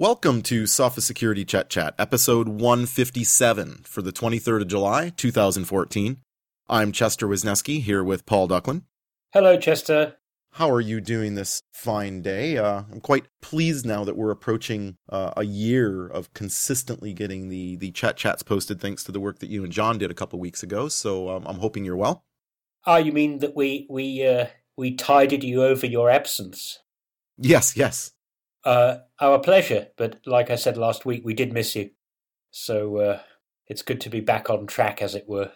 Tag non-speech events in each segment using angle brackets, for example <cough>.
Welcome to Sophos Security Chet Chat, episode 157 for the 23rd of July, 2014. I'm Chester Wisniewski here with Paul Ducklin. Hello, Chester. How are you doing this fine day? Uh, I'm quite pleased now that we're approaching uh, a year of consistently getting the the Chet Chats posted, thanks to the work that you and John did a couple weeks ago. So um, I'm hoping you're well. Ah, you mean that we we uh, we tided you over your absence? Yes, yes. Uh, our pleasure. But like I said last week, we did miss you, so uh, it's good to be back on track, as it were.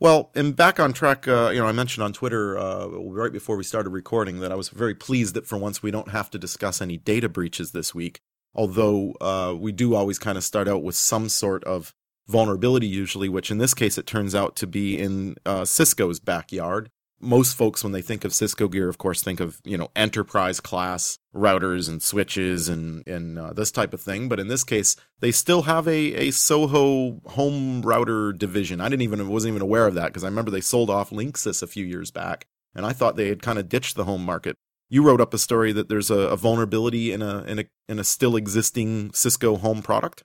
Well, and back on track, uh, you know, I mentioned on Twitter uh, right before we started recording that I was very pleased that for once we don't have to discuss any data breaches this week. Although uh, we do always kind of start out with some sort of vulnerability, usually, which in this case it turns out to be in uh, Cisco's backyard most folks when they think of Cisco gear, of course, think of you know enterprise class routers and switches and and uh, this type of thing. But in this case, they still have a a Soho home router division. I didn't even wasn't even aware of that because I remember they sold off Linksys a few years back, and I thought they had kind of ditched the home market. You wrote up a story that there's a, a vulnerability in a in a in a still existing Cisco home product.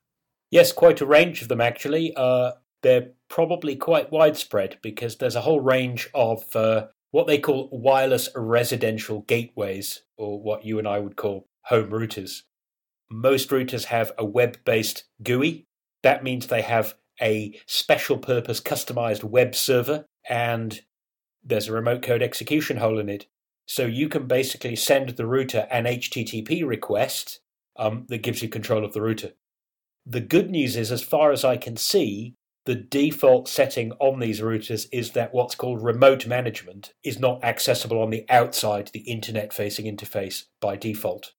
Yes, quite a range of them actually. Uh, they're probably quite widespread because there's a whole range of uh, what they call wireless residential gateways, or what you and I would call home routers. Most routers have a web based GUI. That means they have a special purpose customized web server, and there's a remote code execution hole in it. So you can basically send the router an HTTP request um, that gives you control of the router. The good news is, as far as I can see, the default setting on these routers is that what's called remote management is not accessible on the outside, the internet facing interface by default.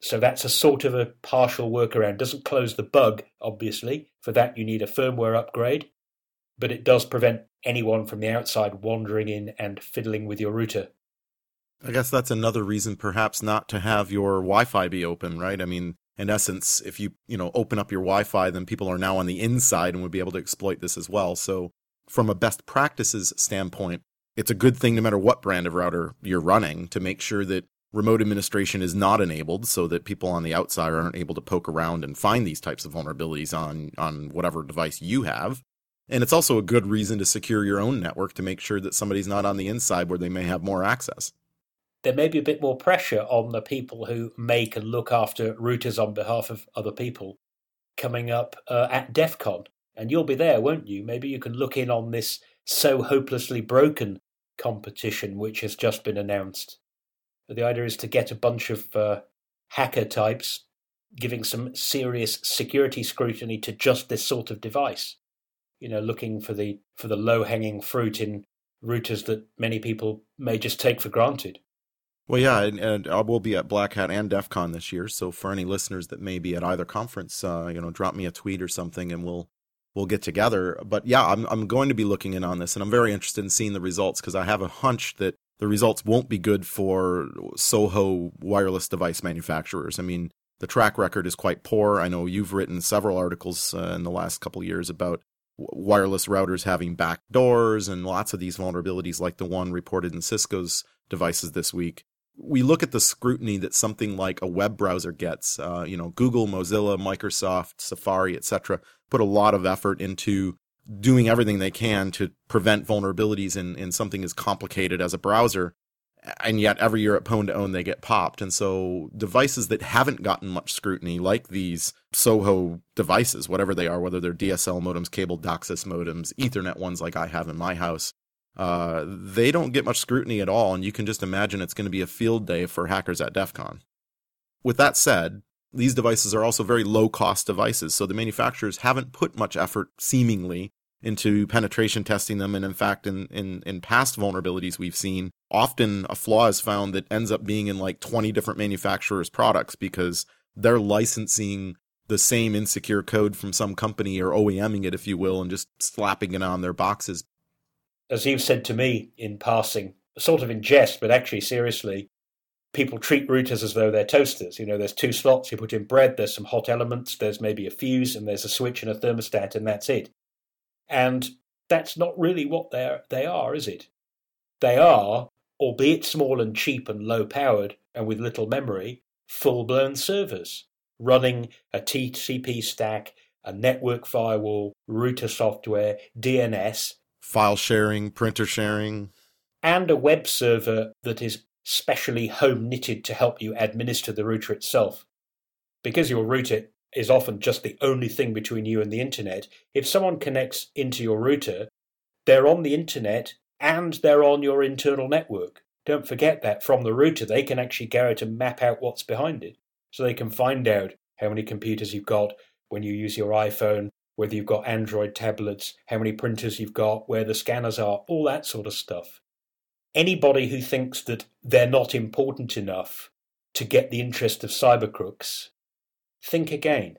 So that's a sort of a partial workaround. Doesn't close the bug, obviously. For that, you need a firmware upgrade, but it does prevent anyone from the outside wandering in and fiddling with your router. I guess that's another reason, perhaps, not to have your Wi Fi be open, right? I mean, in essence, if you, you know, open up your Wi-Fi, then people are now on the inside and would be able to exploit this as well. So from a best practices standpoint, it's a good thing no matter what brand of router you're running to make sure that remote administration is not enabled so that people on the outside aren't able to poke around and find these types of vulnerabilities on, on whatever device you have. And it's also a good reason to secure your own network to make sure that somebody's not on the inside where they may have more access there may be a bit more pressure on the people who make and look after routers on behalf of other people coming up uh, at DEF CON. And you'll be there, won't you? Maybe you can look in on this SOHOpelessly Broken competition, which has just been announced. The idea is to get a bunch of uh, hacker types giving some serious security scrutiny to just this sort of device. You know, looking for the for the low hanging fruit in routers that many people may just take for granted. Well, yeah, and, and, I will be at Black Hat and DEF CON this year. So for any listeners that may be at either conference, uh, you know, drop me a tweet or something, and we'll we'll get together. But yeah, I'm I'm going to be looking in on this, and I'm very interested in seeing the results because I have a hunch that the results won't be good for Soho wireless device manufacturers. I mean, the track record is quite poor. I know you've written several articles uh, in the last couple years about wireless routers having back doors and lots of these vulnerabilities, like the one reported in Cisco's devices this week we look at the scrutiny that something like a web browser gets. Uh, you know, Google, Mozilla, Microsoft, Safari, etc., put a lot of effort into doing everything they can to prevent vulnerabilities in, in something as complicated as a browser. And yet, every year at Pwn2Own, they get popped. And so, devices that haven't gotten much scrutiny, like these Soho devices, whatever they are, whether they're DSL modems, cable DOCSIS modems, Ethernet ones like I have in my house, uh, they don't get much scrutiny at all, and you can just imagine it's going to be a field day for hackers at DEF CON. With that said, these devices are also very low cost devices, so the manufacturers haven't put much effort, seemingly, into penetration testing them. And in fact, in, in, in past vulnerabilities we've seen, often a flaw is found that ends up being in like 20 different manufacturers' products because they're licensing the same insecure code from some company or OEMing it, if you will, and just slapping it on their boxes as you've said to me in passing, sort of in jest, but actually seriously, people treat routers as though they're toasters. You know, there's two slots, you put in bread, there's some hot elements, there's maybe a fuse, and there's a switch and a thermostat, and that's it. And that's not really what they're, they are, is it? They are, albeit small and cheap and low powered and with little memory, full blown servers running a TCP stack, a network firewall, router software, DNS, file sharing, printer sharing, and a web server that is specially home knitted to help you administer the router itself. Because your router is often just the only thing between you and the internet, if someone connects into your router, they're on the internet and they're on your internal network. Don't forget that from the router, they can actually go out and map out what's behind it. So they can find out how many computers you've got when you use your iPhone, whether you've got Android tablets, how many printers you've got, where the scanners are, all that sort of stuff. Anybody who thinks that they're not important enough to get the interest of cyber crooks, think again.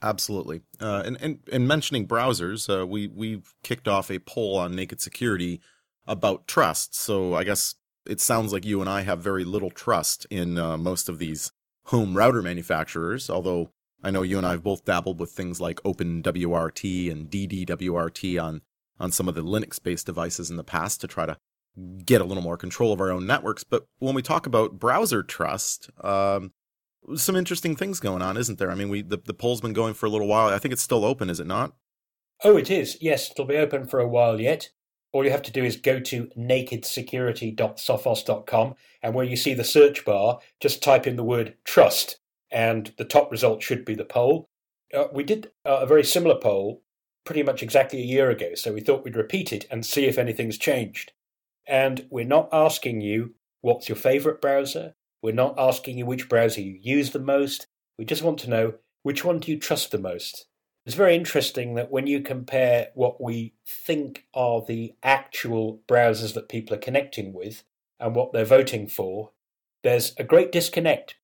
Absolutely. Uh, and, and, and mentioning browsers, uh, we, we've kicked off a poll on Naked Security about trust. So I guess it sounds like you and I have very little trust in uh, most of these home router manufacturers, although I know you and I have both dabbled with things like OpenWRT and DDWRT on, on some of the Linux based devices in the past to try to get a little more control of our own networks. But when we talk about browser trust, um, some interesting things going on, isn't there? I mean, we the, the poll's been going for a little while. I think it's still open, is it not? Oh, it is. Yes, it'll be open for a while yet. All you have to do is go to nakedsecurity.sophos.com, and where you see the search bar, just type in the word trust, and the top result should be the poll. Uh, we did uh, a very similar poll pretty much exactly a year ago, so we thought we'd repeat it and see if anything's changed. And we're not asking you what's your favorite browser, we're not asking you which browser you use the most. We just want to know which one do you trust the most. It's very interesting that when you compare what we think are the actual browsers that people are connecting with and what they're voting for, there's a great disconnect.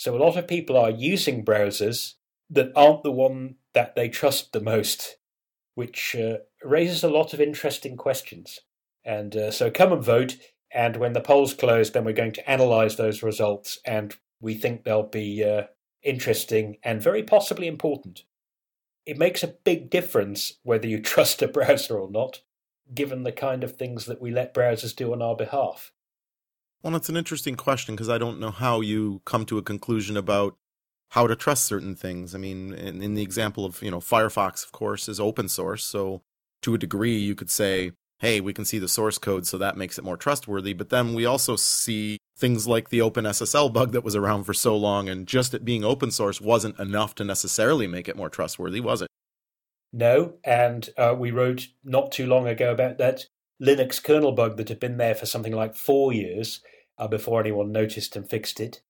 So a lot of people are using browsers that aren't the one that they trust the most, which uh, raises a lot of interesting questions. And uh, so come and vote. And when the polls close, then we're going to analyze those results, and we think they'll be uh, interesting and very possibly important. It makes a big difference whether you <laughs> trust a browser or not, given the kind of things that we let browsers do on our behalf. Well, it's an interesting question because I don't know how you come to a conclusion about how to trust certain things. I mean, in, in, the example of, you know, Firefox, of course, is open source. So to a degree, you could say, hey, we can see the source code, so that makes it more trustworthy. But then we also see things like the OpenSSL bug that was around for so long, and just it being open source wasn't enough to necessarily make it more trustworthy, was it? No, and uh, we wrote not too long ago about that Linux kernel bug that had been there for something like four years uh, before anyone noticed and fixed it.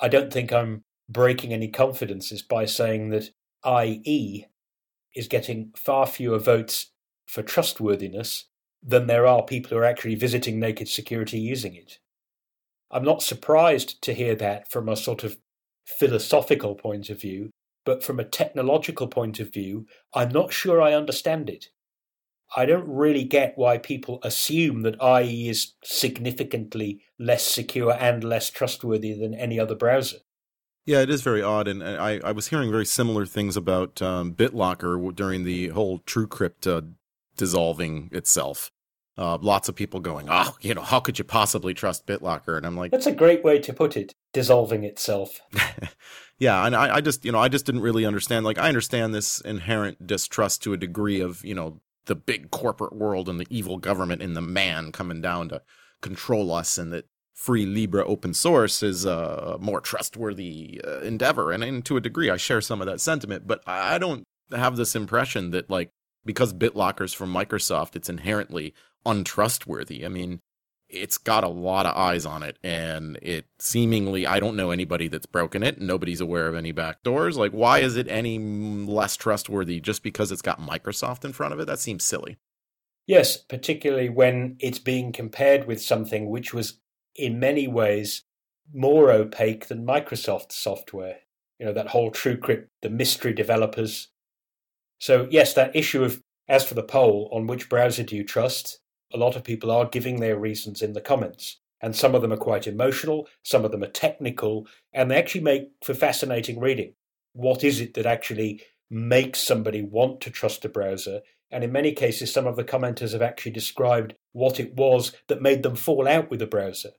I don't think I'm breaking any confidences by saying that IE is getting far fewer votes for trustworthiness than there are people who are actually visiting Naked Security using it. I'm not surprised to hear that from a sort of philosophical point of view, but from a technological point of view, I'm not sure I understand it. I don't really get why people assume that IE is significantly less secure and less trustworthy than any other browser. Yeah, it is very odd, and I, I was hearing very similar things about um, BitLocker during the whole TrueCrypt uh, dissolving itself. Uh, lots of people going, oh, you know, how could you possibly trust BitLocker? And I'm like, that's a great way to put it, dissolving itself. <laughs> yeah, and I, I just, you know, I just didn't really understand. Like, I understand this inherent distrust to a degree of, you know, the big corporate world and the evil government and the man coming down to control us, and that free Libre open source is a more trustworthy uh, endeavor. And, and to a degree, I share some of that sentiment, but I don't have this impression that like because BitLocker's from Microsoft, it's inherently untrustworthy. I mean, it's got a lot of eyes on it, and it seemingly, I don't know anybody that's broken it. Nobody's aware of any backdoors. Like, why is it any less trustworthy just because it's got Microsoft in front of it? That seems silly. Yes, particularly when it's being compared with something which was, in many ways, more opaque than Microsoft software. You know, that whole TrueCrypt, the mystery developers, so, yes, that issue of, as for the poll, on which browser do you trust, a lot of people are giving their reasons in the comments. And some of them are quite emotional, some of them are technical, and they actually make for fascinating reading. What is it that actually makes somebody want to trust a browser? And in many cases, some of the commenters have actually described what it was that made them fall out with a browser.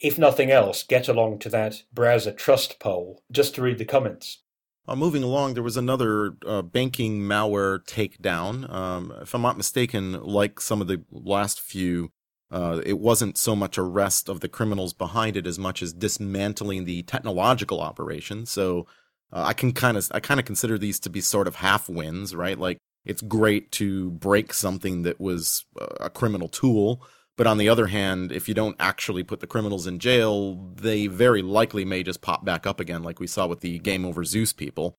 if nothing else, get along to that browser trust poll just to read the comments. Uh, moving along, there was another uh, banking malware takedown. Um, if I'm not mistaken, like some of the last few, uh, it wasn't so much arrest of the criminals behind it as much as dismantling the technological operation. So uh, I can kind of I kind of consider these to be sort of half wins, right? Like it's great to break something that was uh, a criminal tool, but on the other hand, if you don't actually put the criminals in jail, they very likely may just pop back up again, like we saw with the Game Over Zeus people.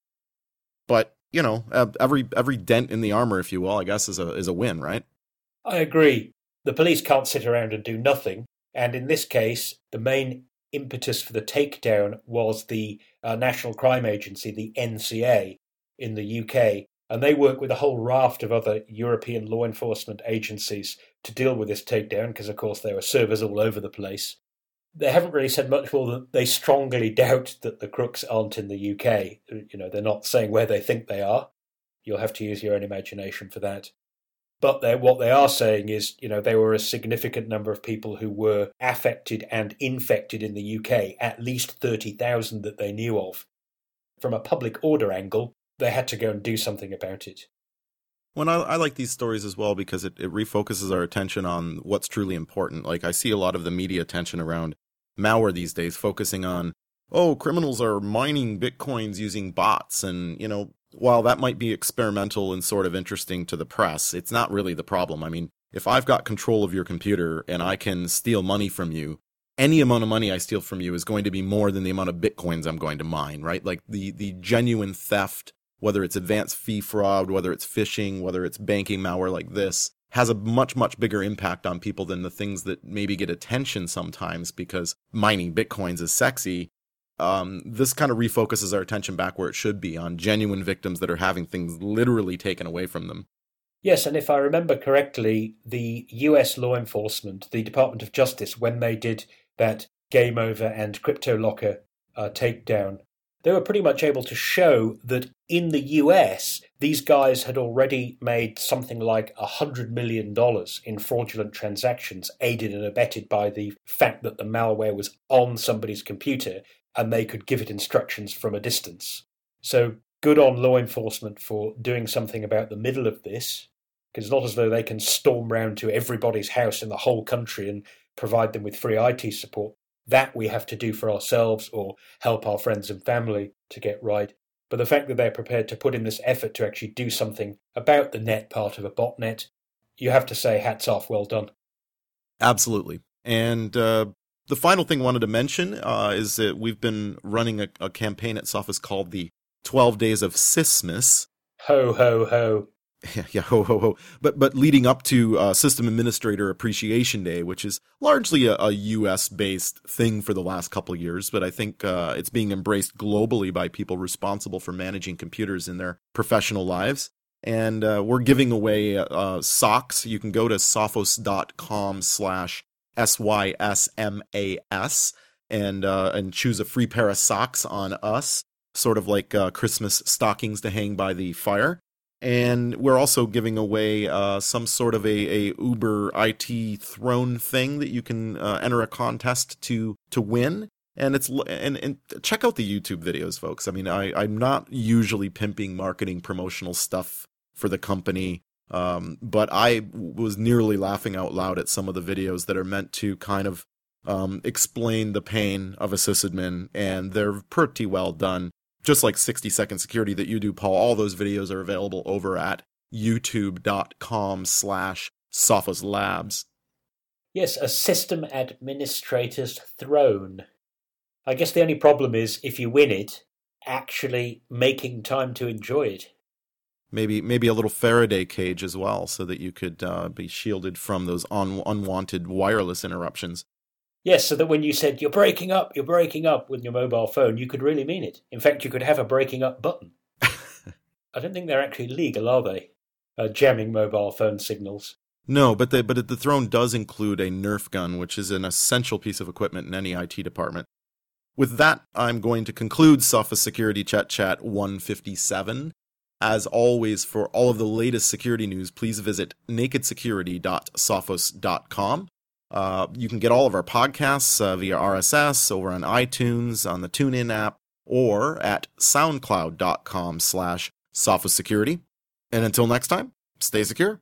But you know, every every dent in the armor, if you will, I guess is a is a win, right? I agree. The police can't sit around and do nothing, and in this case, the main impetus for the takedown was the uh, National Crime Agency, the NCA, in the UK, and they work with a whole raft of other European law enforcement agencies to deal with this takedown because, of course, there are servers all over the place. They haven't really said much more than they strongly <laughs> doubt that the crooks aren't in the UK. Uh, you know, they're not saying where they think they are. You'll have to use your own imagination for that. But what they are saying is, you know, there were a significant number of people who were affected and infected in the UK, at least 30,000 that they knew of. From a public order angle, they had to go and do something about it. Well, I, I, like these stories as well because it, it refocuses our attention on what's truly important. Like, I see a lot of the media attention around malware these days focusing on, oh, criminals are mining bitcoins using bots. And, you know, while that might be experimental and sort of interesting to the press, it's not really the problem. I mean, if I've got control of your computer and I can steal money from you, any amount of money I steal from you is going to be more than the amount of bitcoins I'm going to mine, right? Like the the genuine theft, whether it's advanced fee fraud, whether it's phishing, whether it's banking malware like this, has a much much bigger impact on people than the things that maybe get attention sometimes because mining bitcoins is sexy um, this kind of refocuses our attention back where it should be on genuine victims that are having things literally taken away from them. Yes, and if I remember correctly, the US law enforcement, the Department of Justice, when they did that Game Over and Crypto Locker uh, takedown, they were pretty much able to show that in the US, these guys had already made something like $100 million in fraudulent transactions, aided and abetted by the fact that the malware was on somebody's computer and they could give it instructions from a distance. So good on law enforcement for doing something about the middle of this, because it's not as though they can storm round to everybody's house in the whole country and provide them with free IT support. That we have to do for ourselves or help our friends and family to get right. But the fact that they're prepared to put in this effort to actually do something about the net part of a botnet, you have to say hats off, well done. Absolutely. And uh, the final thing I wanted to mention uh, is that we've been running a, a, campaign at Sophos called the 12 Days of Sysmas. Ho, ho, ho. <laughs> Yeah, ho, ho, ho. But, but leading up to uh, System Administrator Appreciation Day, which is largely a, a US based thing for the last couple years, but I think uh, it's being embraced globally by people responsible for managing computers in their professional lives. And uh, we're giving away uh, socks. You can go to sophos.com slash S Y S M A S and uh, and choose a free pair of socks on us, sort of like uh, Christmas stockings to hang by the fire. And we're also giving away uh, some sort of a, a Uber IT throne thing that you can uh, enter a contest to to win. And it's and, and check out the YouTube videos, folks. I mean, I, I'm not usually pimping marketing promotional stuff for the company. Um, but I was nearly laughing out loud at some of the videos that are meant to kind of um, explain the pain of a sysadmin, and they're pretty well done. Just like 60 second security that you do, Paul, all those videos are available over at youtube.com slash Sophos Labs. Yes, a system administrator's throne. I guess the only problem is if you win it, actually making time to enjoy it maybe maybe a little Faraday cage as well, so that you could uh, be shielded from those un- unwanted wireless interruptions. Yes, so that when you said you're breaking up, you're breaking up with your mobile phone, you could really mean it. In fact, you could have a breaking up button. <laughs> I don't think they're actually legal, are they? Uh, jamming mobile phone signals. No, but the but the throne does include a Nerf gun, which is an essential piece of equipment in any IT department. With that, I'm going to conclude Sophos Security Chet Chat 157. As always, for all of the latest security news, please visit nakedsecurity.sophos.com. Uh, you can get all of our podcasts uh, via RSS over on iTunes, on the TuneIn app, or at soundcloud.com slash sophos security. And until next time, stay secure.